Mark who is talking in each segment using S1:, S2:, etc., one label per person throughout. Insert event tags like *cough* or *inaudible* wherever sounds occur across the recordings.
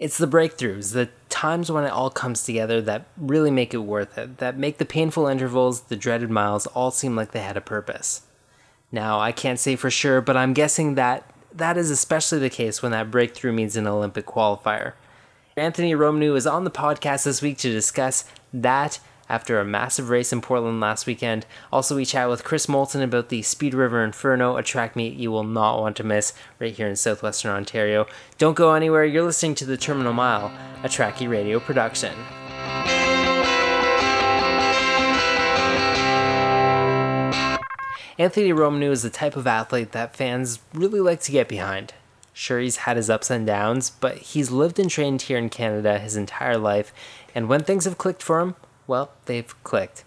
S1: It's the breakthroughs, the times when it all comes together that really make it worth it, that make the painful intervals, the dreaded miles, all seem like they had a purpose. Now, I can't say for sure, but I'm guessing that that is especially the case when that breakthrough means an Olympic qualifier. Anthony Romaniw is on the podcast this week to discuss that after a massive race in Portland last weekend. Also, we chat with Chris Moulton about the Speed River Inferno, a track meet you will not want to miss right here in southwestern Ontario. Don't go anywhere, you're listening to The Terminal Mile, a Trackie Radio production. Anthony Romaniw is the type of athlete that fans really like to get behind. Sure, he's had his ups and downs, but he's lived and trained here in Canada his entire life, and when things have clicked for him, well, they've clicked.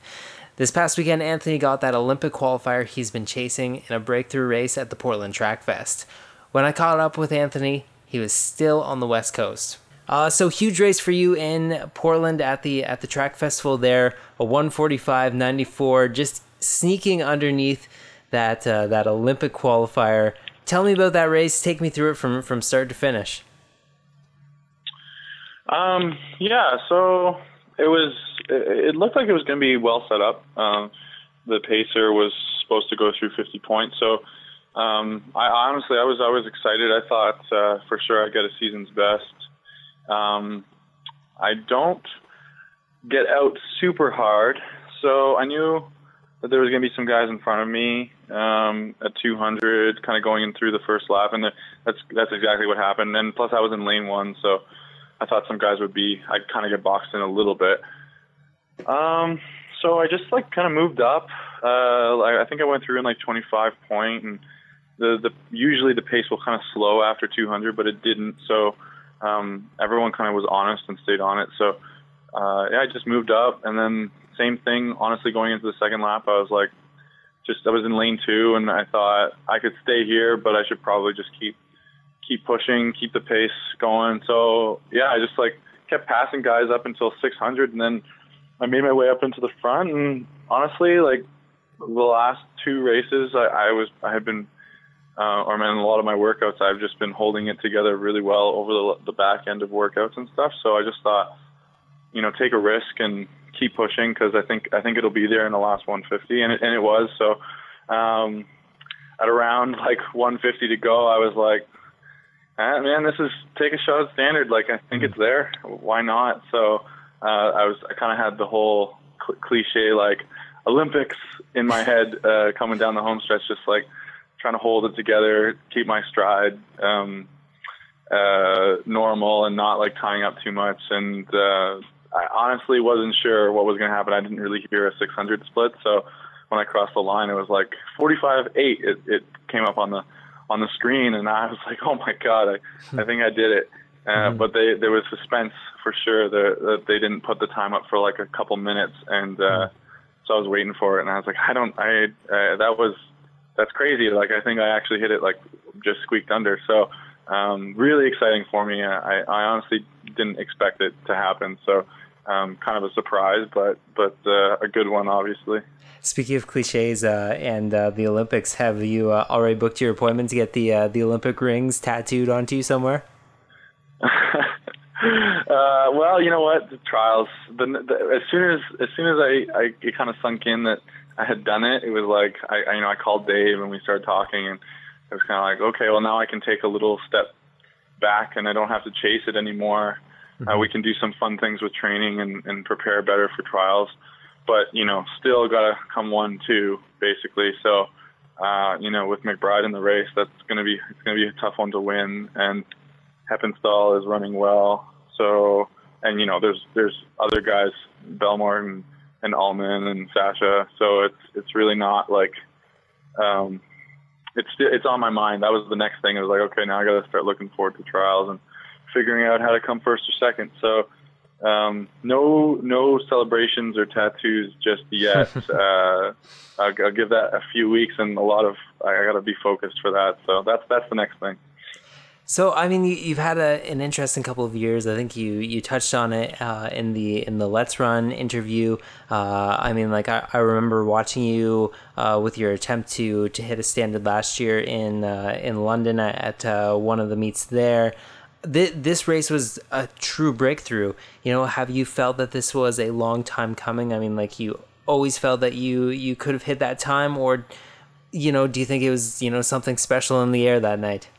S1: This past weekend, Anthony got that Olympic qualifier he's been chasing in a breakthrough race at the Portland Track Fest. When I caught up with Anthony, he was still on the West Coast. Uh, so huge race for you in Portland at the at the track festival there, a 145.94, just sneaking underneath that uh, that Olympic qualifier. Tell me about that race. Take me through it from from start to finish.
S2: Um, yeah, so it was it looked like it was going to be well set up. Um, the pacer was supposed to go through 50 points, so um, I honestly I was I was excited. I thought uh, for sure I'd get a season's best. Um, I don't get out super hard, so I knew that there was going to be some guys in front of me um, at 200, kind of going in through the first lap, and that's that's exactly what happened. And plus, I was in lane one, so I thought some guys would be. I'd kind of get boxed in a little bit. Um, so I just like kind of moved up. Uh, I think I went through in like 25 point, and the the usually the pace will kind of slow after 200, but it didn't. So um, everyone kind of was honest and stayed on it. So uh, yeah, I just moved up, and then same thing. Honestly, going into the second lap, I was like, just I was in lane two, and I thought I could stay here, but I should probably just keep keep pushing, keep the pace going. So yeah, I just like kept passing guys up until 600, and then I made my way up into the front. And honestly, like the last two races, I, I was I had been, uh, or man, a lot of my workouts, I've just been holding it together really well over the, the back end of workouts and stuff. So I just thought, you know, take a risk and keep pushing because I think I think it'll be there in the last 150, and it, and it was. So um, at around like 150 to go, I was like, ah, man, this is take a shot at standard. Like I think it's there. Why not? So uh, I was I kind of had the whole cl- cliche like Olympics in my head *laughs* uh, coming down the home stretch, just like trying to hold it together, keep my stride um, uh, normal, and not like tying up too much. And uh, I honestly wasn't sure what was going to happen. I didn't really hear a 600 split, so when I crossed the line, it was like 45-8. It, it came up on the on the screen, and I was like, "Oh my god, I, I think I did it." Uh, mm-hmm. But they there was suspense for sure that they didn't put the time up for like a couple minutes, and uh, mm-hmm. so I was waiting for it, and I was like, "I don't, I uh, that was that's crazy." Like I think I actually hit it like just squeaked under. So um, really exciting for me. I, I honestly didn't expect it to happen. So um, kind of a surprise, but but uh, a good one, obviously.
S1: Speaking of cliches uh, and uh, the Olympics, have you uh, already booked your appointment to get the uh, the Olympic rings tattooed onto you somewhere? *laughs*
S2: Uh, well, you know what, the trials. The, the, as soon as as soon as I, I it kind of sunk in that I had done it, it was like I, I you know I called Dave and we started talking, and it was kind of like okay, well now I can take a little step back and I don't have to chase it anymore. Uh, mm-hmm. Uh, we can do some fun things with training and, and prepare better for trials. But you know, still got to come one two basically. So uh, you know, with McBride in the race, that's going to be it's to be a tough one to win. And Heppenstall is running well. So and you know, there's there's other guys, Belmore and and Allman and Sasha. So it's it's really not like um, it's it's on my mind. That was the next thing. I was like, okay, now I got to start looking forward to trials and figuring out how to come first or second. So um, no no celebrations or tattoos just yet. *laughs* uh, I'll, I'll, give that a few weeks and a lot of I got to be focused for that. So that's that's the next thing.
S1: So I mean, you, have had a, an interesting couple of years. I think you you touched on it uh, in the in the LetsRun interview. Uh, I mean, like I, I remember watching you uh, with your attempt to to hit a standard last year in uh, in London at, at uh, one of the meets there th- this race was a true breakthrough. You know, have you felt that this was a long time coming? I mean, like you always felt that you you could have hit that time, or you know, do you think it was you know something special in the air that night?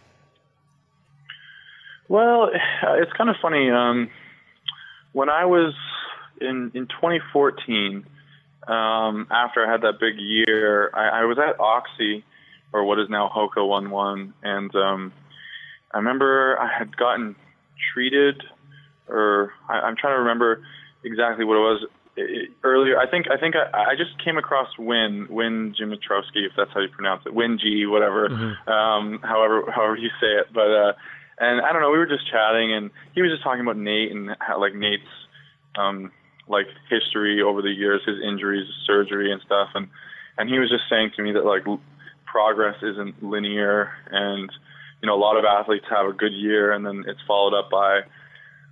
S2: Well, it's kind of funny. Um, when I was in in 2014, um, after I had that big year, I, I was at Oxy, or what is now Hoka One One, and um, I remember I had gotten treated, or I, I'm trying to remember exactly what it was it, earlier. I think I think I, I just came across Win Win Jimitrowski, if that's how you pronounce it, Win G, whatever, mm-hmm. um, however however you say it. But uh, and I don't know, we were just chatting, and he was just talking about Nate and how like Nate's um, like history over the years, his injuries, surgery, and stuff, and and he was just saying to me that like progress isn't linear, and you know a lot of athletes have a good year, and then it's followed up by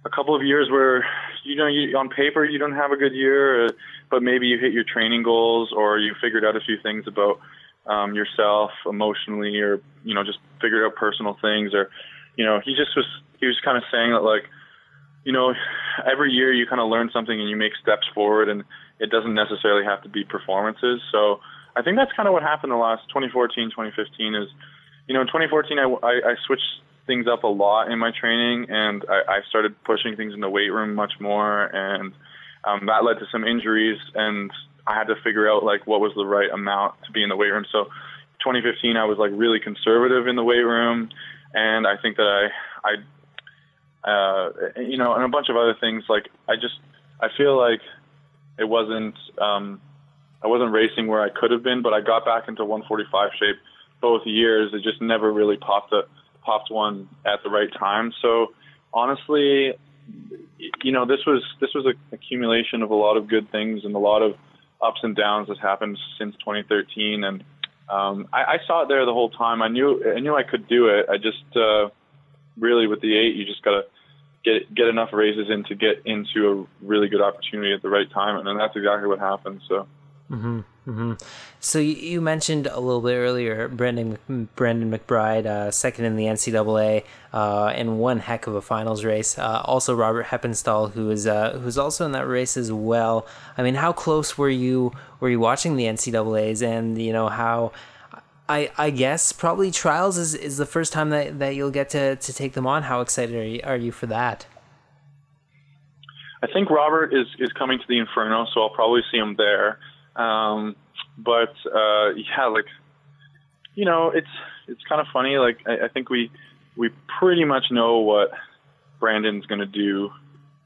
S2: a couple of years where you know you, on paper you don't have a good year, uh, but maybe you hit your training goals or you figured out a few things about um, yourself emotionally, or you know just figured out personal things, or you know he just was he was kind of saying that like you know, every year you kind of learn something and you make steps forward, and it doesn't necessarily have to be performances. So I think that's kind of what happened the last 2014, 2015 is, you know, in 2014 I, I, I switched things up a lot in my training, and I, I started pushing things in the weight room much more, and um, that led to some injuries, and I had to figure out like what was the right amount to be in the weight room. So 2015 I was like really conservative in the weight room, and I think that I I uh, you know, and a bunch of other things. Like I just, I feel like it wasn't, um, I wasn't racing where I could have been, but I got back into 145 shape both years. It just never really popped a, popped one at the right time. So honestly, you know, this was this was an accumulation of a lot of good things and a lot of ups and downs that happened since 2013. And um, I, I saw it there the whole time. I knew I knew I could do it. I just uh, really with the eight, you just gotta get get enough raises in to get into a really good opportunity at the right time, and that's exactly what happened. So.
S1: Mm-hmm, mm-hmm. So you mentioned a little bit earlier, Brandon Brandon McBride, uh, second in the NCAA, uh, and one heck of a finals race. Uh, also Robert Heppenstall, who is uh, who's also in that race as well. I mean, how close were you were you watching the NCAA's, and you know how I, I guess probably trials is, is the first time that, that you'll get to, to take them on. How excited are you, are you for that?
S2: I think Robert is, is coming to the Inferno, so I'll probably see him there. Um, but uh, yeah, like you know, it's it's kind of funny. Like I, I think we we pretty much know what Brandon's going to do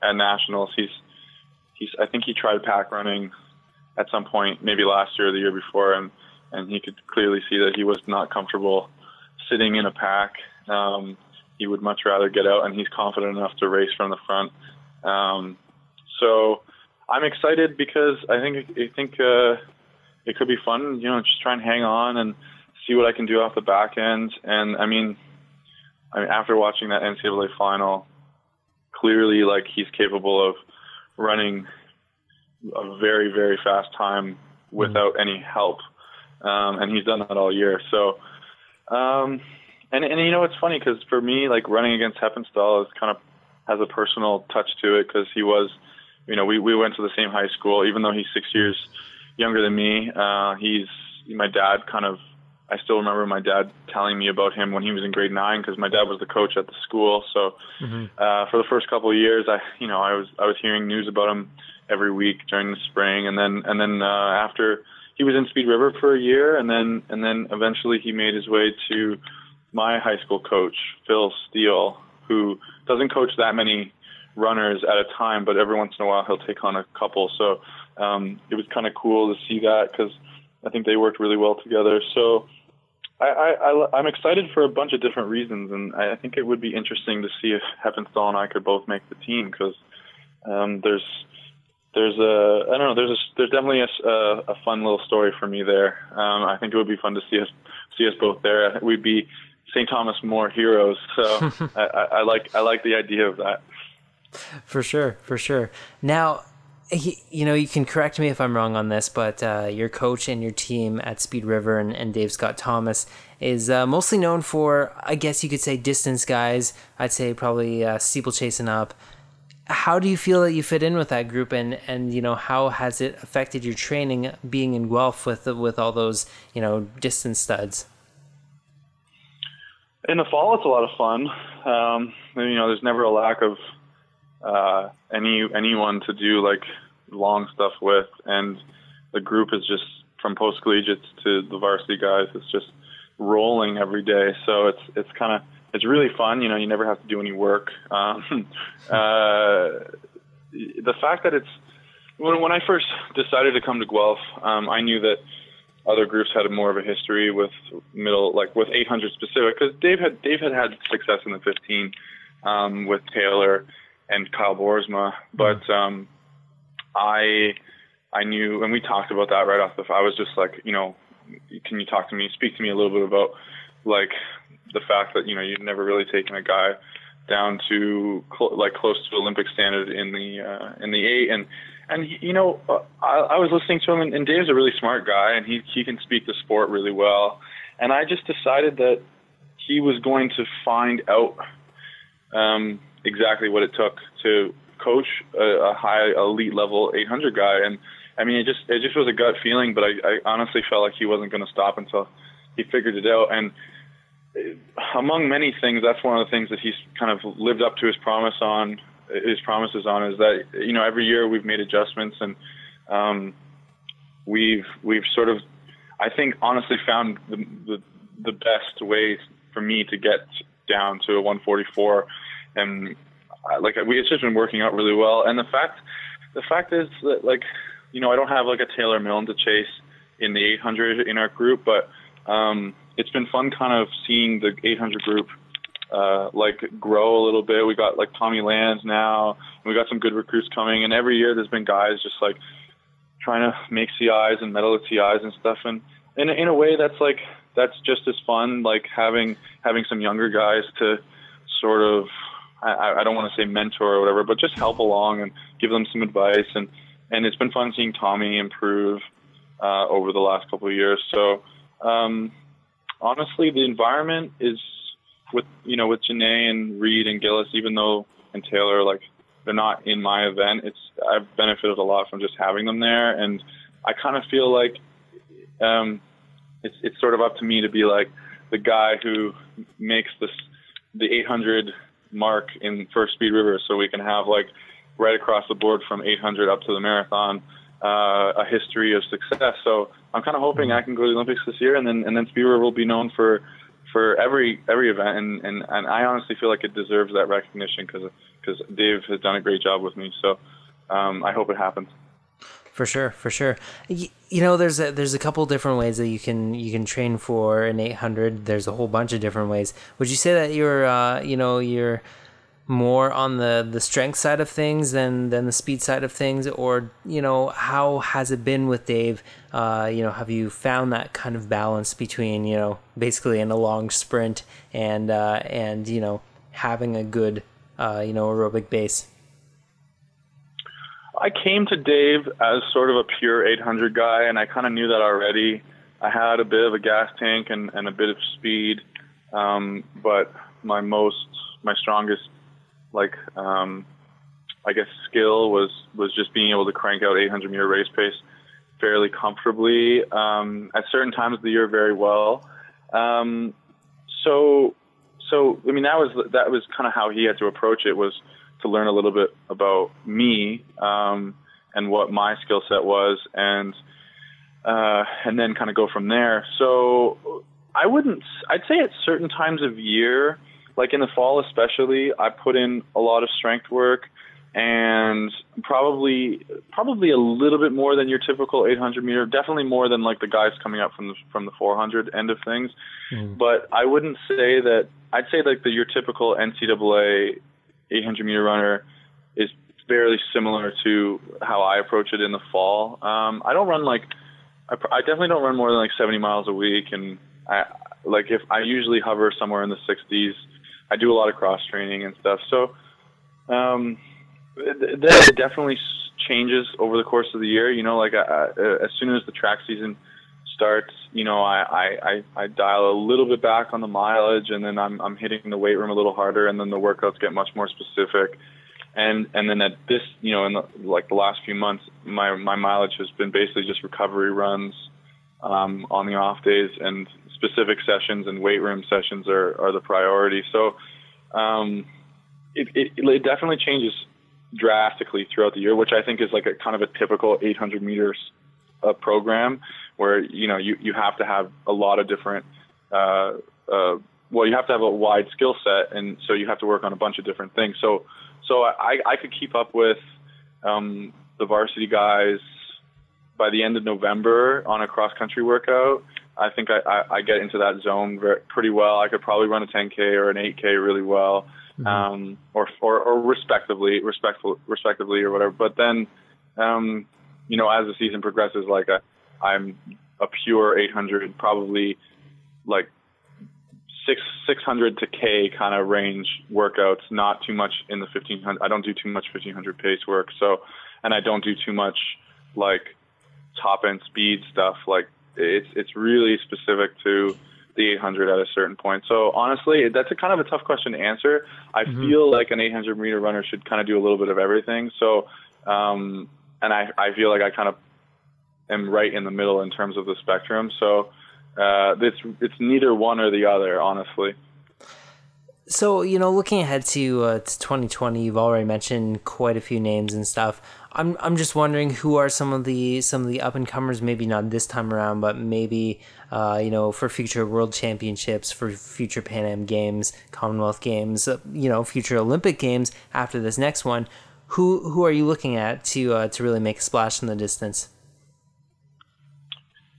S2: at nationals. He's he's I think he tried pack running at some point, maybe last year or the year before, and and he could clearly see that he was not comfortable sitting in a pack. Um, he would much rather get out, and he's confident enough to race from the front. Um, so I'm excited because I think I think uh, it could be fun. You know, just try and hang on and see what I can do off the back end. And I mean, I mean, after watching that NCAA final, clearly like he's capable of running a very very fast time without mm-hmm. any help um, and he's done that all year. So, um, and and you know it's funny because for me, like running against Heppenstall is kind of has a personal touch to it because he was, you know, we we went to the same high school, even though he's six years younger than me. Uh, he's my dad kind of. I still remember my dad telling me about him when he was in grade nine because my dad was the coach at the school. So mm-hmm. uh, for the first couple of years, I you know I was I was hearing news about him every week during the spring, and then and then uh, after he was in Speed River for a year, and then and then eventually he made his way to my high school coach, Phil Steele, who doesn't coach that many runners at a time, but every once in a while he'll take on a couple. So um, it was kind of cool to see that because I think they worked really well together. So I, I, I'm excited for a bunch of different reasons, and I think it would be interesting to see if Heppenstall and I could both make the team because um, there's there's a I don't know there's a, there's definitely a, a, fun little story for me there. Um, I think it would be fun to see us see us both there. We'd be St. Thomas More heroes. So *laughs* I, I, I like I like the idea of that.
S1: For sure, for sure. Now he, you know, you can correct me if I'm wrong on this, but uh, your coach and your team at Speed River and, and Dave Scott Thomas is uh, mostly known for, I guess you could say, distance guys. I'd say probably uh, steeplechasing up. How do you feel that you fit in with that group, and, and you know how has it affected your training being in Guelph with with all those you know distance studs?
S2: In the fall, it's a lot of fun. Um, you know, there's never a lack of uh, any anyone to do like long stuff with, and the group is just from post collegiates to the varsity guys. It's just rolling every day, so it's it's kind of it's really fun. You know, you never have to do any work. Um, *laughs* uh, the fact that it's when when I first decided to come to Guelph, um, I knew that other groups had more of a history with middle, like with 800 specific, because Dave had Dave had had success in the 15 um, with Taylor and Kyle Boorsma. But um, I I knew, and we talked about that right off the. I was just like, you know, can you talk to me, speak to me a little bit about like the fact that you know you've never really taken a guy down to cl- like close to Olympic standard in the uh, in the eight and and he, you know uh, I, I was listening to him and, and Dave's a really smart guy and he he can speak the sport really well and I just decided that he was going to find out um, exactly what it took to coach a, a high elite level 800 guy. And I mean, it just it just was a gut feeling, but I, I honestly felt like he wasn't going to stop until he figured it out. And uh, among many things, that's one of the things that he's kind of lived up to his promise on. His promises on is that you know every year we've made adjustments and um, we've we've sort of I think honestly found the, the the best way for me to get down to a 144 and like we it's just been working out really well. And the fact the fact is that like you know I don't have like a Taylor Milne to chase in the 800 in our group, but um, it's been fun kind of seeing the 800 group uh, like grow a little bit. We got like Tommy Lands now. we got some good recruits coming, and every year there's been guys just like trying to make CIS and medal CIS and stuff. And in in a way, that's like that's just as fun, like having having some younger guys to sort of I, I don't want to say mentor or whatever, but just help along and give them some advice. And and it's been fun seeing Tommy improve uh, over the last couple of years. So um, honestly, the environment is with you know with Janae and Reid and Gillis, even though and Taylor like they're not in my event. It's I've benefited a lot from just having them there, and I kind of feel like um, it's it's sort of up to me to be like the guy who makes this the 800 mark in First Speed River, so we can have like right across the board from 800 up to the marathon uh, a history of success. So I'm kind of hoping I can go to the Olympics this year, and then and then Speed River will be known for for every every event, and and, and I honestly feel like it deserves that recognition because because Dave has done a great job with me. So um, I hope it happens.
S1: For sure, for sure. You, you know, there's a, there's a couple different ways that you can you can train for an 800. There's a whole bunch of different ways. Would you say that you're uh, you know you're more on the the strength side of things than than the speed side of things, or you know how has it been with Dave? Uh, you know, have you found that kind of balance between you know basically in a long sprint and uh, and you know having a good uh, you know aerobic base?
S2: I came to Dave as sort of a pure 800 guy, and I kind of knew that already. I had a bit of a gas tank and, and a bit of speed, um, but my most, my strongest, like, um, I guess, skill was was just being able to crank out 800 meter race pace fairly comfortably um, at certain times of the year very well. Um, so, so I mean that was that was kind of how he had to approach it was to learn a little bit about me um, and what my skill set was, and uh, and then kind of go from there. So I wouldn't. I'd say at certain times of year, like in the fall especially, I put in a lot of strength work and probably probably a little bit more than your typical 800 meter. Definitely more than like the guys coming up from the from the 400 end of things. Mm. But I wouldn't say that. I'd say like the your typical NCAA 800 meter runner is fairly similar to how I approach it in the fall. Um, I don't run like I, I definitely don't run more than like 70 miles a week, and I like if I usually hover somewhere in the 60s. I do a lot of cross training and stuff, so um, that definitely changes over the course of the year. You know, like uh, as soon as the track season starts, you know, I, I, I dial a little bit back on the mileage and then I'm, I'm hitting the weight room a little harder and then the workouts get much more specific. And, and then at this, you know, in the, like the last few months, my, my mileage has been basically just recovery runs, um, on the off days and specific sessions and weight room sessions are, are the priority. So, um, it, it, it definitely changes drastically throughout the year, which I think is like a kind of a typical 800 meters uh, program where you know you, you have to have a lot of different uh, uh, well you have to have a wide skill set and so you have to work on a bunch of different things. So so I, I could keep up with um, the varsity guys by the end of November on a cross country workout. I think I, I, I get into that zone very, pretty well. I could probably run a 10k or an 8k really well mm-hmm. um, or, or or respectively respectful respectively or whatever. But then um, you know as the season progresses like I, I'm a pure 800, probably like six 600 to K kind of range workouts. Not too much in the 1500. I don't do too much 1500 pace work. So, and I don't do too much like top end speed stuff. Like it's it's really specific to the 800 at a certain point. So honestly, that's a kind of a tough question to answer. I mm-hmm. feel like an 800 meter runner should kind of do a little bit of everything. So, um, and I, I feel like I kind of am right in the middle in terms of the spectrum. So uh, it's it's neither one or the other, honestly.
S1: So you know, looking ahead to uh, to 2020, you've already mentioned quite a few names and stuff. I'm I'm just wondering who are some of the some of the up and comers. Maybe not this time around, but maybe uh, you know for future World Championships, for future Pan Am Games, Commonwealth Games, uh, you know, future Olympic Games after this next one. Who who are you looking at to uh, to really make a splash in the distance?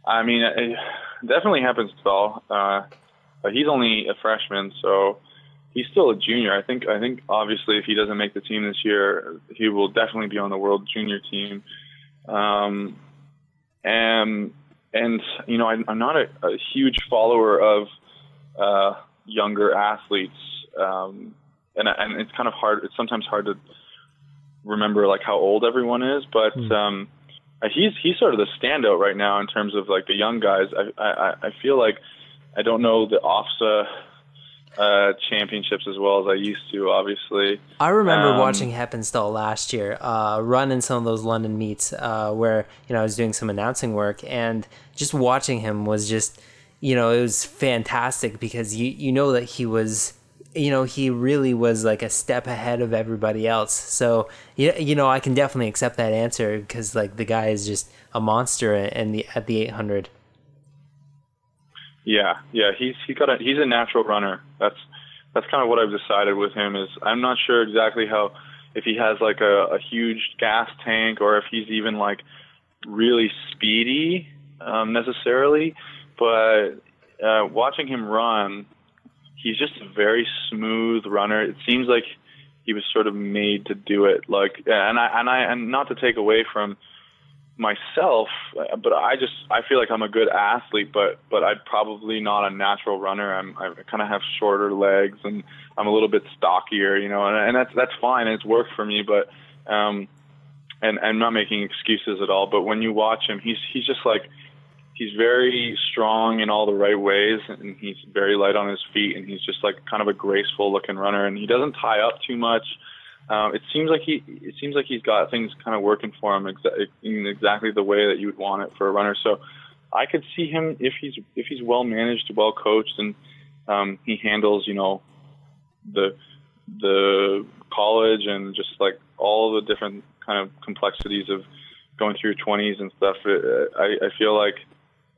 S2: I mean, it definitely happens to all. Uh, but he's only a freshman, so he's still a junior. I think. I think obviously, if he doesn't make the team this year, he will definitely be on the world junior team. Um, and and you know, I, I'm not a, a huge follower of uh, younger athletes, um, and and it's kind of hard. It's sometimes hard to remember like how old everyone is, but. Mm. Um, he's he's sort of the standout right now in terms of like the young guys. I I, I feel like I don't know the OFSAA uh, championships as well as I used to. Obviously,
S1: I remember um, watching Heppenstall last year uh, run in some of those London meets uh, where you know I was doing some announcing work, and just watching him was just you know it was fantastic because you you know that he was you know, he really was like a step ahead of everybody else. So, you, know, I can definitely accept that answer because like the guy is just a monster and the at the 800.
S2: Yeah, yeah, he's he got a he's a natural runner. That's that's kind of what I've decided with him is I'm not sure exactly how if he has like a, a huge gas tank or if he's even like really speedy um, necessarily, but uh, watching him run he's just a very smooth runner. It seems like he was sort of made to do it. Like, and I and I and not to take away from myself, but I just I feel like I'm a good athlete, but but I'm probably not a natural runner. I'm I kind of have shorter legs and I'm a little bit stockier, you know, and, and that's that's fine. It's worked for me, but um, and I'm not making excuses at all. But when you watch him, he's he's just like he's very strong in all the right ways and he's very light on his feet and he's just like kind of a graceful looking runner and he doesn't tie up too much um, it seems like he it seems like he's got things kind of working for him exa- in exactly the way that you would want it for a runner so I could see him if he's if he's well managed well coached and um, he handles you know the the college and just like all the different kind of complexities of going through your 20s and stuff. I, I feel like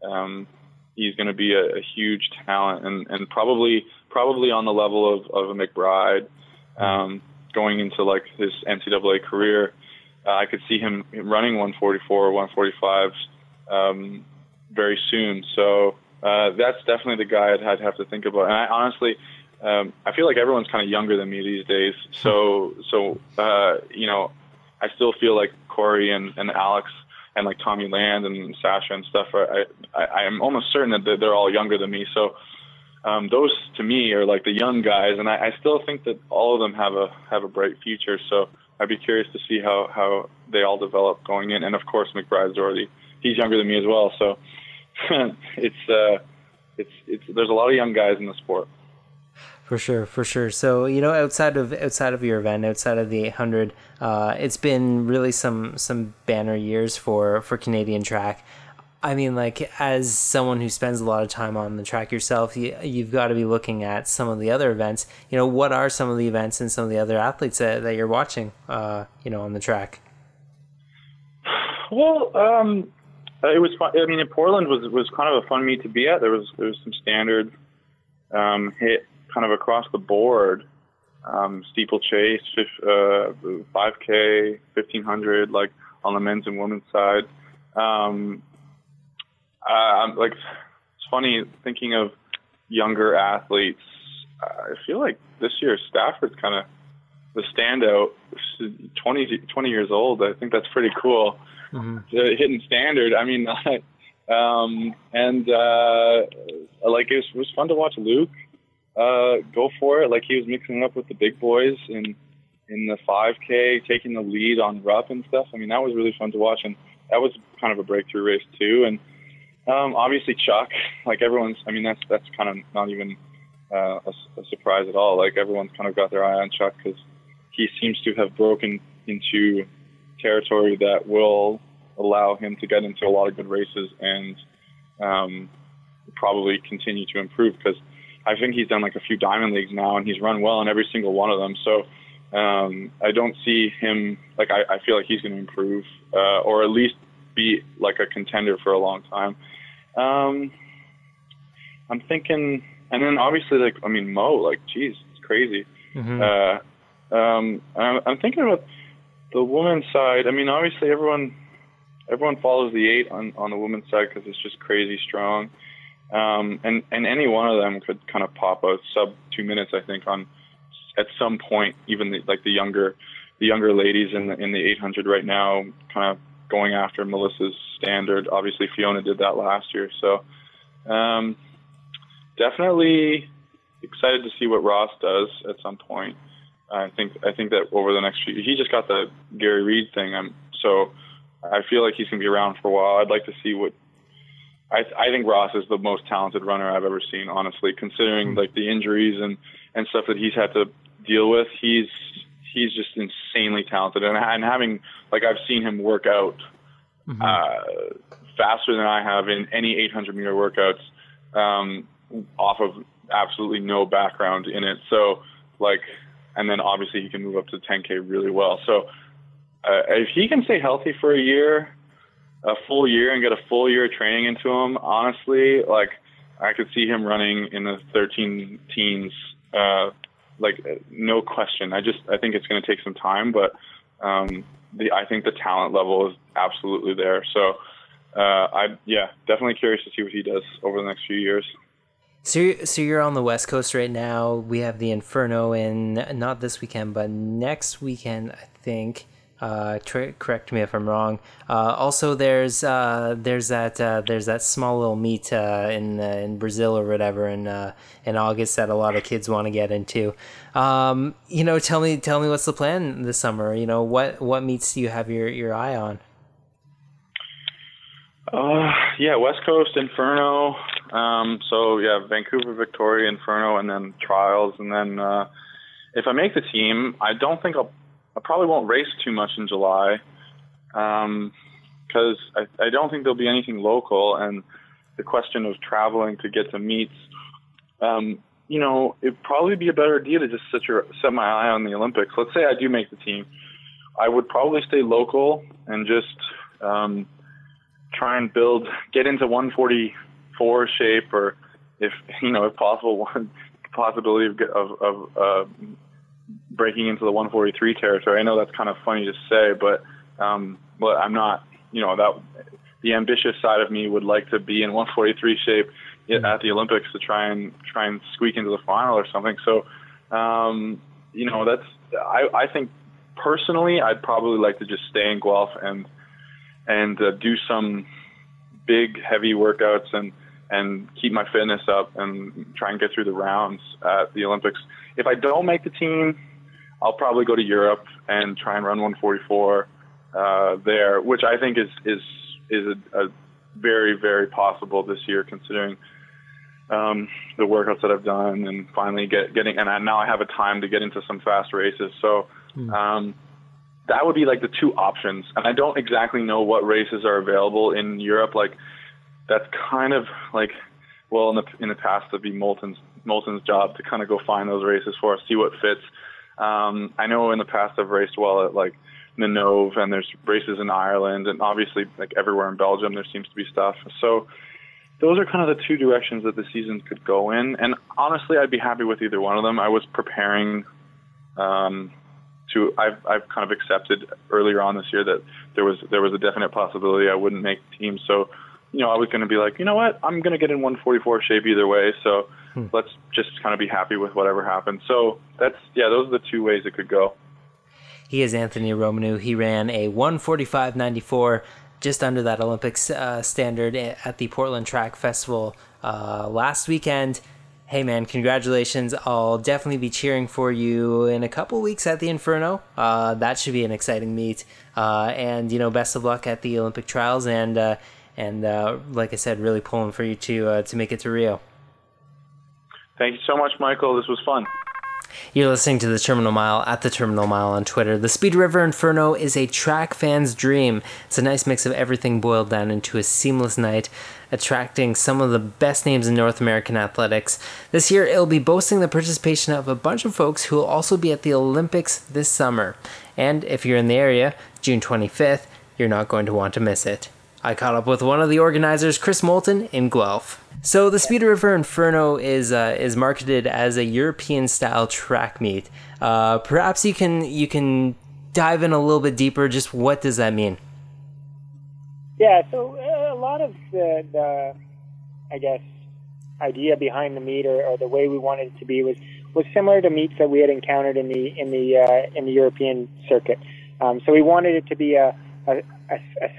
S2: um, he's going to be a, a, huge talent and, and probably probably on the level of, of a McBride um, going into like his NCAA career. Uh, I could see him running 144 or 145 um, very soon. So uh, that's definitely the guy I'd, I'd, have to think about. And I honestly, um, I feel like everyone's kind of younger than me these days. So so uh, you know, I still feel like Corey and, and Alex and like Tommy Land and Sasha and stuff. I, I I'm almost certain that they're all younger than me. So um, those to me are like the young guys, and I, I still think that all of them have a have a bright future. So I'd be curious to see how how they all develop going in. And of course, McBride's already he's younger than me as well, so *laughs* it's uh, it's it's there's a lot of young guys in the sport.
S1: For sure, for sure. So you know, outside of outside of your event, outside of the 800, uh, it's been really some some banner years for for Canadian track. I mean, like as someone who spends a lot of time on the track yourself, you, you've got to be looking at some of the other events. You know, what are some of the events and some of the other athletes that, that you're watching? Uh, you know, on the track.
S2: Well, um, it was fun. I mean, in Portland was was kind of a fun meet to be at. There was there was some standard um, hit kind of across the board. Um, steeplechase, uh, 5K, 1500, like on the men's and women's side. Um, uh, I'm like, it's funny thinking of younger athletes. I feel like this year Stafford's kind of the standout. 20, 20 years old. I think that's pretty cool. Mm-hmm. Uh, hitting standard. I mean, *laughs* um, and uh, like it was, it was fun to watch Luke uh, go for it. Like he was mixing up with the big boys in in the 5K, taking the lead on Rupp and stuff. I mean, that was really fun to watch, and that was kind of a breakthrough race too. And um, obviously Chuck, like everyone's. I mean, that's that's kind of not even uh, a, a surprise at all. Like everyone's kind of got their eye on Chuck because he seems to have broken into territory that will allow him to get into a lot of good races and um, probably continue to improve because I think he's done like a few diamond leagues now, and he's run well in every single one of them. So um, I don't see him like I, I feel like he's going to improve, uh, or at least be like a contender for a long time. Um, I'm thinking, and then obviously like I mean Mo, like geez, it's crazy. Mm-hmm. Uh, um, I'm, I'm thinking about the women's side. I mean, obviously everyone everyone follows the eight on on the women's side because it's just crazy strong. Um, and and any one of them could kind of pop a sub two minutes, I think, on at some point. Even the, like the younger the younger ladies in the in the 800 right now, kind of going after Melissa's standard. Obviously, Fiona did that last year, so um, definitely excited to see what Ross does at some point. I think I think that over the next few, he just got the Gary Reed thing. I'm so I feel like he's gonna be around for a while. I'd like to see what I, I think Ross is the most talented runner I've ever seen. Honestly, considering like the injuries and and stuff that he's had to deal with, he's he's just insanely talented. And, and having like I've seen him work out mm-hmm. uh, faster than I have in any 800 meter workouts, um, off of absolutely no background in it. So like, and then obviously he can move up to 10k really well. So uh, if he can stay healthy for a year a full year and get a full year of training into him, honestly, like I could see him running in the 13 teens, uh, like no question. I just I think it's going to take some time, but um, the I think the talent level is absolutely there. So uh, I yeah, definitely curious to see what he does over the next few years.
S1: So, so you're on the West Coast right now. We have the Inferno in not this weekend, but next weekend, I think. Uh, correct me if I'm wrong. Uh, also, there's uh, there's that uh, there's that small little meet uh, in uh, in Brazil or whatever in in August that a lot of kids want to get into. Um, you know, tell me tell me what's the plan this summer. You know, what what meets do you have your your eye on?
S2: yeah, West Coast Inferno. Um, so yeah, Vancouver, Victoria, Inferno, and then trials, and then if I make the team, I don't think I'll I probably won't race too much in July because um, I, I don't think there'll be anything local. And the question of traveling to get to meets, um, you know, it'd probably be a better idea to just set, your, set my eye on the Olympics. Let's say I do make the team. I would probably stay local and just um, try and build, get into 144 shape, or if you know, if possible, *laughs* one possibility of of, of uh, breaking into the 143 territory. I know that's kind of funny to say, but um, but I'm not. You know that the ambitious side of me would like to be in 143 shape at the Olympics to try and try and squeak into the final or something. So, um, you know, that's I, I think personally, I'd probably like to just stay in Guelph and and uh, do some big heavy workouts and and keep my fitness up and try and get through the rounds at the Olympics. If I don't make the team, I'll probably go to Europe and try and run 144 uh, there, which I think is is is a, a very very possible this year considering um, the workouts that I've done and finally get getting and I, now I have a time to get into some fast races. So hmm. um, that would be like the two options. And I don't exactly know what races are available in Europe. Like that's kind of like well in the in the past it'd be Moulton's Moulton's job to kind of go find those races for us, see what fits. Um, I know in the past I've raced well at like Ninove and there's races in Ireland and obviously like everywhere in Belgium there seems to be stuff. So those are kind of the two directions that the season could go in. And honestly, I'd be happy with either one of them. I was preparing um, to. I've I've kind of accepted earlier on this year that there was there was a definite possibility I wouldn't make teams. So you know, I was going to be like, you know what, I'm going to get in 144 shape either way. So hmm. let's just kind of be happy with whatever happens. So that's yeah, those are the two ways it could go.
S1: He is Anthony Romaniw. He ran a 145.94, just under that Olympics uh, standard at the Portland Track Festival uh, last weekend. Hey man, congratulations! I'll definitely be cheering for you in a couple weeks at the Inferno. Uh, that should be an exciting meet. Uh, and you know, best of luck at the Olympic trials and uh, and uh, like I said, really pulling for you to uh, to make it to Rio.
S2: Thank you so much, Michael. This was fun.
S1: You're listening to the Terminal Mile at the Terminal Mile on Twitter. The Speed River Inferno is a track fan's dream. It's a nice mix of everything boiled down into a seamless night, attracting some of the best names in North American athletics. This year, it'll be boasting the participation of a bunch of folks who will also be at the Olympics this summer. And if you're in the area, June 25th, you're not going to want to miss it. I caught up with one of the organizers, Chris Moulton, in Guelph. So the Speed River Inferno is uh, is marketed as a European style track meet. Uh, perhaps you can you can dive in a little bit deeper. Just what does that mean?
S3: Yeah, so uh, a lot of the, the I guess idea behind the meet or, or, the way we wanted it to be was was similar to meets that we had encountered in the in the uh, in the European circuit. Um, so we wanted it to be a, a a, a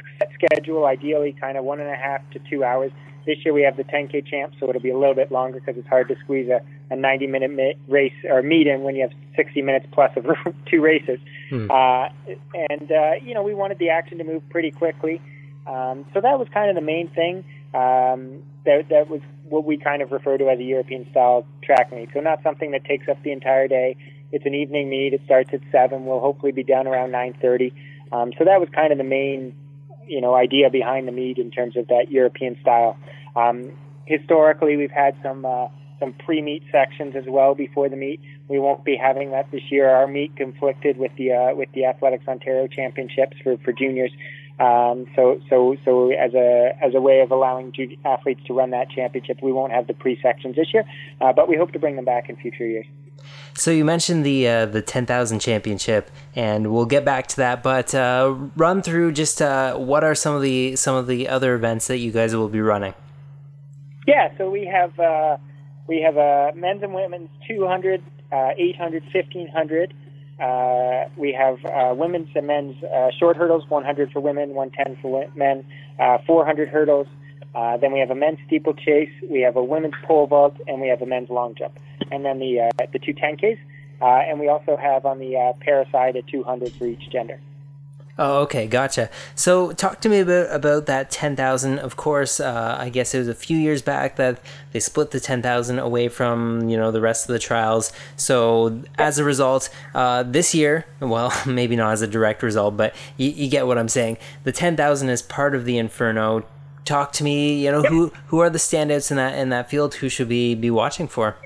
S3: schedule, ideally kind of one and a half to two hours. This year we have the 10K champ, so it'll be a little bit longer because it's hard to squeeze a, a 90 minute mi- race or meet in when you have 60 minutes plus of *laughs* two races. Hmm. Uh, and, uh, you know, we wanted the action to move pretty quickly. Um, so that was kind of the main thing. Um, that, that was what we kind of refer to as a European style track meet. So not something that takes up the entire day. It's an evening meet. It starts at 7. We'll hopefully be done around 9.30. Um, so that was kind of the main, you know, idea behind the meet in terms of that European style. Um, historically, we've had some uh, some pre-meet sections as well before the meet. We won't be having that this year. Our meet conflicted with the uh, with the Athletics Ontario Championships for for juniors. Um, so so so as a as a way of allowing athletes to run that championship, we won't have the pre sections this year, uh, but we hope to bring them back in future years.
S1: So you mentioned the uh, the ten thousand championship, and we'll get back to that. But uh, run through just uh, what are some of the some of the other events that you guys will be running.
S3: Yeah, so we have uh, we have a men's and women's 200, uh, 800, 1500. Uh, we have women's and men's short hurdles, 100 for women, 110 for men, 400 hurdles. then we have a men's steeplechase, we have a women's pole vault, and we have a men's long jump and then the uh, the two 10Ks. Uh, and we also have on the uh, para side a 200 for each gender.
S1: Oh, okay, gotcha. So, talk to me about about that ten thousand. Of course, uh, I guess it was a few years back that they split the ten thousand away from you know the rest of the trials. So, as a result, uh, this year, well, *laughs* maybe not as a direct result, but you, you get what I'm saying. The ten thousand is part of the Inferno. Talk to me. You know yep. who who are the standouts in that in that field? Who should we be watching for?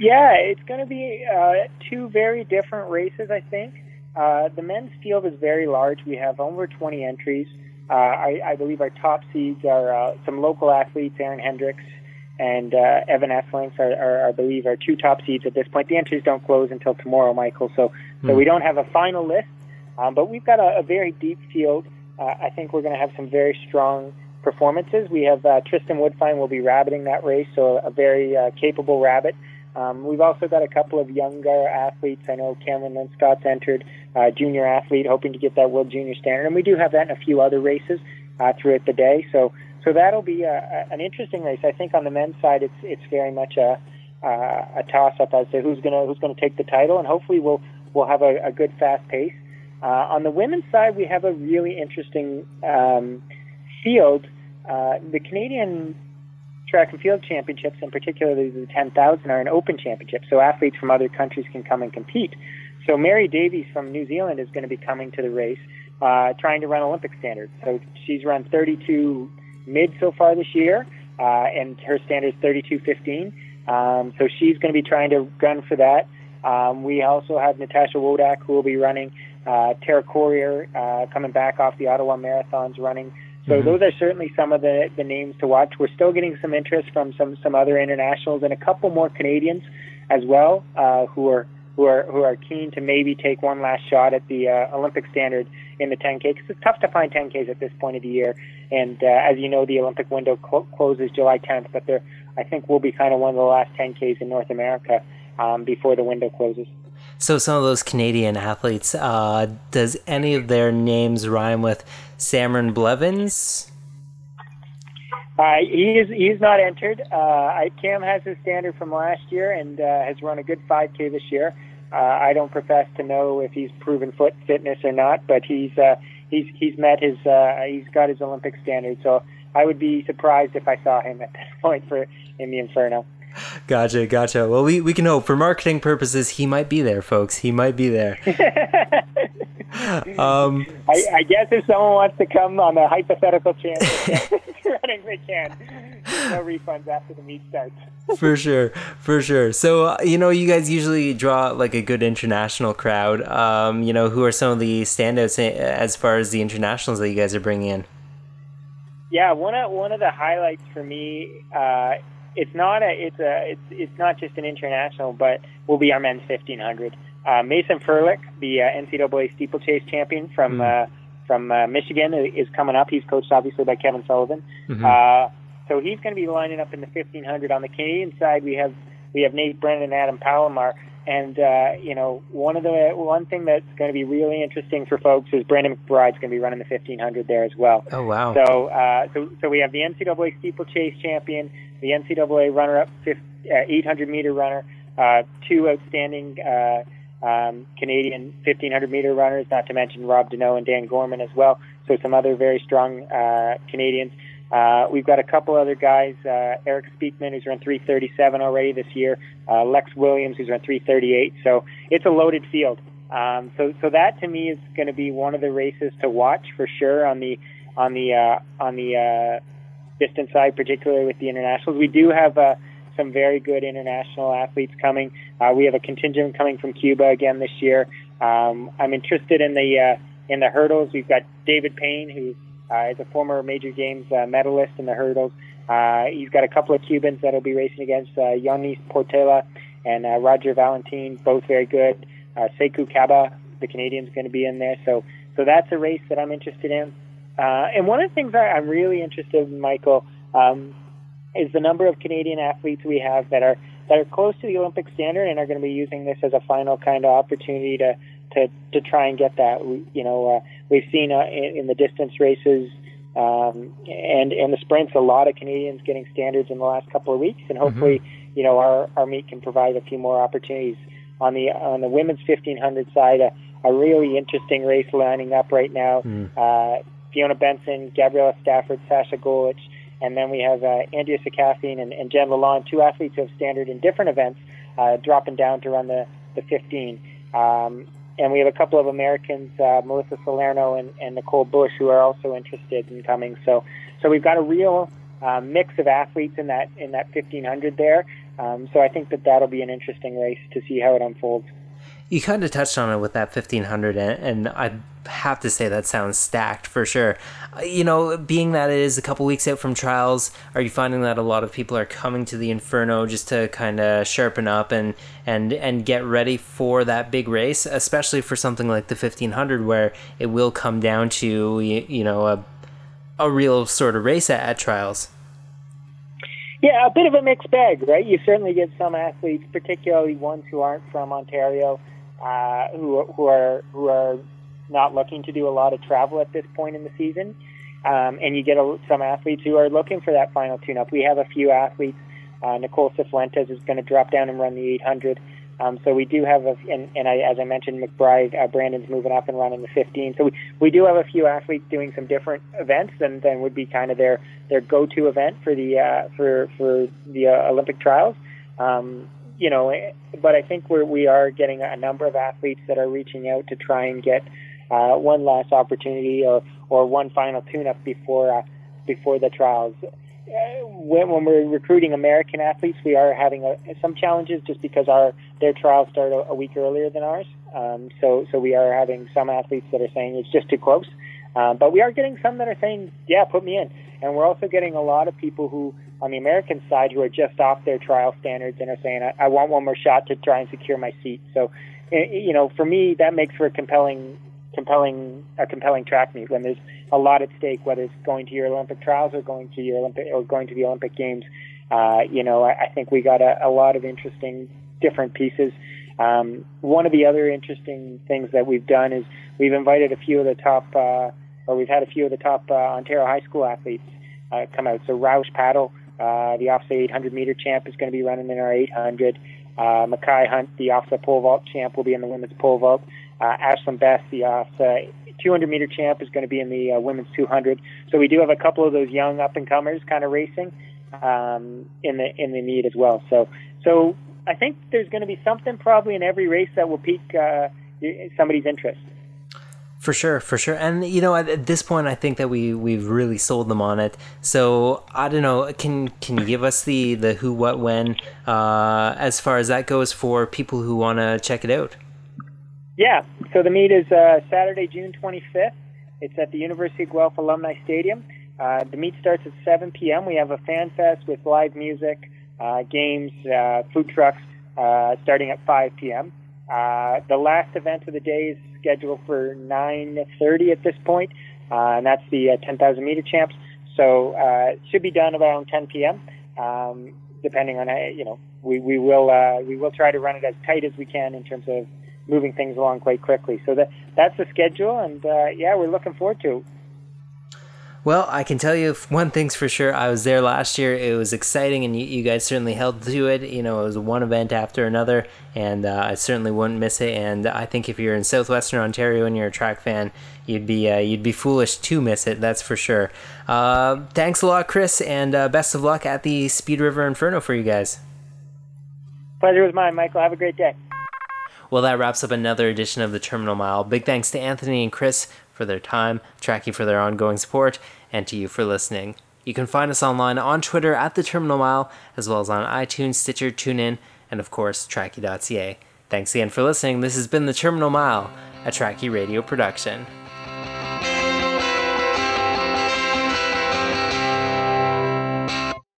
S3: Yeah, it's going to be uh, two very different races, I think. Uh, the men's field is very large. We have over 20 entries. Uh, I, I believe our top seeds are uh, some local athletes, Aaron Hendricks and uh, Evan Esselink, are, are, I believe, our two top seeds at this point. The entries don't close until tomorrow, Michael, so, so hmm. we don't have a final list. Um, but we've got a, a very deep field. Uh, I think we're going to have some very strong performances. We have uh, Tristan Woodfine will be rabbiting that race, so a very uh, capable rabbit. Um, we've also got a couple of younger athletes. I know Cameron Linscott's entered, uh, junior athlete, hoping to get that World Junior Standard, and we do have that in a few other races uh, throughout the day. So, so that'll be a, a, an interesting race. I think on the men's side, it's it's very much a a toss up as to who's gonna who's gonna take the title, and hopefully we'll we'll have a, a good fast pace. Uh, on the women's side, we have a really interesting um, field. Uh, the Canadian track and field championships, and particularly the 10,000, are an open championship, so athletes from other countries can come and compete. So Mary Davies from New Zealand is going to be coming to the race, uh, trying to run Olympic standards. So she's run 32 mid so far this year, uh, and her standard is 32.15. Um, so she's going to be trying to gun for that. Um, we also have Natasha Wodak who will be running. Uh, Tara Korir uh, coming back off the Ottawa Marathons running. So mm-hmm. those are certainly some of the, the names to watch. We're still getting some interest from some, some other internationals and a couple more Canadians as well uh, who are who are who are keen to maybe take one last shot at the uh, Olympic standard in the 10K because it's tough to find 10Ks at this point of the year. And uh, as you know, the Olympic window cl- closes July 10th, but there I think we'll be kind of one of the last 10Ks in North America um, before the window closes.
S1: So some of those Canadian athletes, uh, does any of their names rhyme with Cameron Levins?
S3: Uh, he is he's not entered. Uh, Cam has his standard from last year and uh, has run a good 5K this year. Uh, I don't profess to know if he's proven foot fitness or not, but he's uh, he's he's met his uh, he's got his Olympic standard. So I would be surprised if I saw him at this *laughs* point for in the Inferno.
S1: Gotcha, gotcha. Well, we, we can hope for marketing purposes he might be there, folks. He might be there. *laughs*
S3: um, I, I, guess if someone wants to come on a hypothetical chance *laughs* *laughs* running, they can. no refunds after the meet starts.
S1: for sure, for sure. So uh, you know, you guys usually draw like a good international crowd. Um, you know, who are some of the standouts as far as the internationals that you guys are bringing in?
S3: Yeah, one of one of the highlights for me. Uh, it's not a it's a it's it's not just an international, but will be our men's 1500. Uh, Mason Ferlic, the uh, NCAA steeplechase champion from mm. uh, from uh, Michigan, is coming up. He's coached obviously by Kevin Sullivan. Mm-hmm. Uh, so he's going to be lining up in the 1500. On the Canadian side, we have we have Nate Brannen and Adam Palamar. And uh, you know, one of the one thing that's going to be really interesting for folks is Brandon McBride's going to be running the 1500 there as well.
S1: Oh wow!
S3: So uh, so so we have the NCAA steeplechase champion, the NCAA runner-up 800 uh, meter runner, uh, two outstanding uh, um, Canadian 1500 meter runners, not to mention Rob Denault and Dan Gorman as well. So some other very strong uh, Canadians. Uh, we've got a couple other guys, uh, Eric Speakman, who's run 337 already this year, uh, Lex Williams, who's run 338. So it's a loaded field. Um, so, so that to me is going to be one of the races to watch for sure on the on the uh, on the uh, distance side, particularly with the internationals. We do have uh, some very good international athletes coming. Uh, we have a contingent coming from Cuba again this year. Um, I'm interested in the uh, in the hurdles. We've got David Payne, who uh, is a former Major Games uh, medalist in the hurdles. Uh, he's got a couple of Cubans that'll be racing against uh, Yonis Portela and uh, Roger Valentin, both very good. Uh, Sekou Kaba, the Canadian's going to be in there. So, so that's a race that I'm interested in. Uh, and one of the things I'm really interested in, Michael, um, is the number of Canadian athletes we have that are that are close to the Olympic standard and are going to be using this as a final kind of opportunity to to to try and get that. We, you know, uh, we've seen uh, in, in the distance races um, and and the sprints a lot of Canadians getting standards in the last couple of weeks, and mm-hmm. hopefully, mm-hmm. you know, our our meet can provide a few more opportunities on the on the women's 1500 side. A, a really interesting race lining up right now. Mm. Uh, Fiona Benson, Gabriela Stafford, Sasha Gollish, and then we have uh, Andrea Seccafien and, and Gen Lalonde, two athletes who have standard in different events, uh, dropping down to run the, the 15. Um, and we have a couple of Americans, uh, Melissa Salerno and, and Nicole Bush, who are also interested in coming. So, so we've got a real uh, mix of athletes in that in that 1500 there. Um, so I think that that'll be an interesting race to see how it unfolds.
S1: You kind of touched on it with that 1500, and, I have to say that sounds stacked for sure. You know, being that it is a couple weeks out from trials, are you finding that a lot of people are coming to the Inferno just to kind of sharpen up and and and get ready for that big race, especially for something like the 1500, where it will come down to you, you know a a real sort of race at, at trials?
S3: Yeah, a bit of a mixed bag, right? You certainly get some athletes, particularly ones who aren't from Ontario, uh, who who are who are not looking to do a lot of travel at this point in the season, um, and you get a, some athletes who are looking for that final tune-up. We have a few athletes. Uh, Nicole Sifuentes is going to drop down and run the 800. Um, so we do have, a, and, and I, as I mentioned, McBride, uh, Brandon's moving up and running the 15. So we, we do have a few athletes doing some different events, and then would be kind of their their go-to event for the uh, for for the uh, Olympic trials. Um, you know, but I think we're we are getting a number of athletes that are reaching out to try and get uh, one last opportunity or or one final tune-up before uh, before the trials when, when we're recruiting American athletes, we are having a, some challenges just because our their trials start a, a week earlier than ours. Um, so so we are having some athletes that are saying it's just too close. Um, but we are getting some that are saying, yeah, put me in. And we're also getting a lot of people who, on the American side, who are just off their trial standards and are saying, I, I want one more shot to try and secure my seat. So, you know, for me, that makes for a compelling compelling a compelling track meet when there's a lot at stake, whether it's going to your Olympic trials or going to your Olympic or going to the Olympic Games. Uh, you know, I, I think we got a, a lot of interesting different pieces. Um, one of the other interesting things that we've done is we've invited a few of the top, uh, or we've had a few of the top uh, Ontario high school athletes uh, come out. So Roush Paddle, uh, the OFSAA 800 meter champ, is going to be running in our 800. Uh, Mackay Hunt, the OFSAA pole vault champ, will be in the women's pole vault. Uh, Ashlyn Best, the uh, 200 meter champ, is going to be in the uh, women's 200. So we do have a couple of those young up and comers kind of racing um, in the in the meet as well. So so I think there's going to be something probably in every race that will pique uh, somebody's interest.
S1: For sure, for sure, and you know, at, this point, I think that we we've really sold them on it. So I don't know. Can can you give us the the who, what, when, uh, as far as that goes for people who want to check it out?
S3: Yeah, so the meet is uh, Saturday, June 25th. It's at the University of Guelph Alumni Stadium. Uh, the meet starts at 7 p.m. We have a fan fest with live music, uh, games, uh, food trucks uh, starting at 5 p.m. Uh, the last event of the day is scheduled for 9:30 at this point, uh, and that's the uh, 10,000 meter champs. So uh, it should be done around 10 p.m. Um, depending on uh, you know we we will uh, we will try to run it as tight as we can in terms of moving things along quite quickly. So that that's the schedule, and uh, yeah, we're looking forward to.
S1: Well, I can tell you one thing's for sure. I was there last year. It was exciting, and you, you guys certainly held to it. You know, it was one event after another, and uh, I certainly wouldn't miss it. And I think if you're in southwestern Ontario and you're a track fan, you'd be uh, you'd be foolish to miss it. That's for sure. Uh, thanks a lot, Chris, and uh, best of luck at the Speed River Inferno for you guys.
S3: Pleasure was mine, Michael. Have a great day.
S1: Well, that wraps up another edition of the Terminal Mile. Big thanks to Anthony and Chris for their time, Trackie for their ongoing support, and to you for listening. You can find us online on Twitter at the Terminal Mile, as well as on iTunes, Stitcher, TuneIn, and of course, Trackie.ca. Thanks again for listening. This has been the Terminal Mile, a Tracky radio production.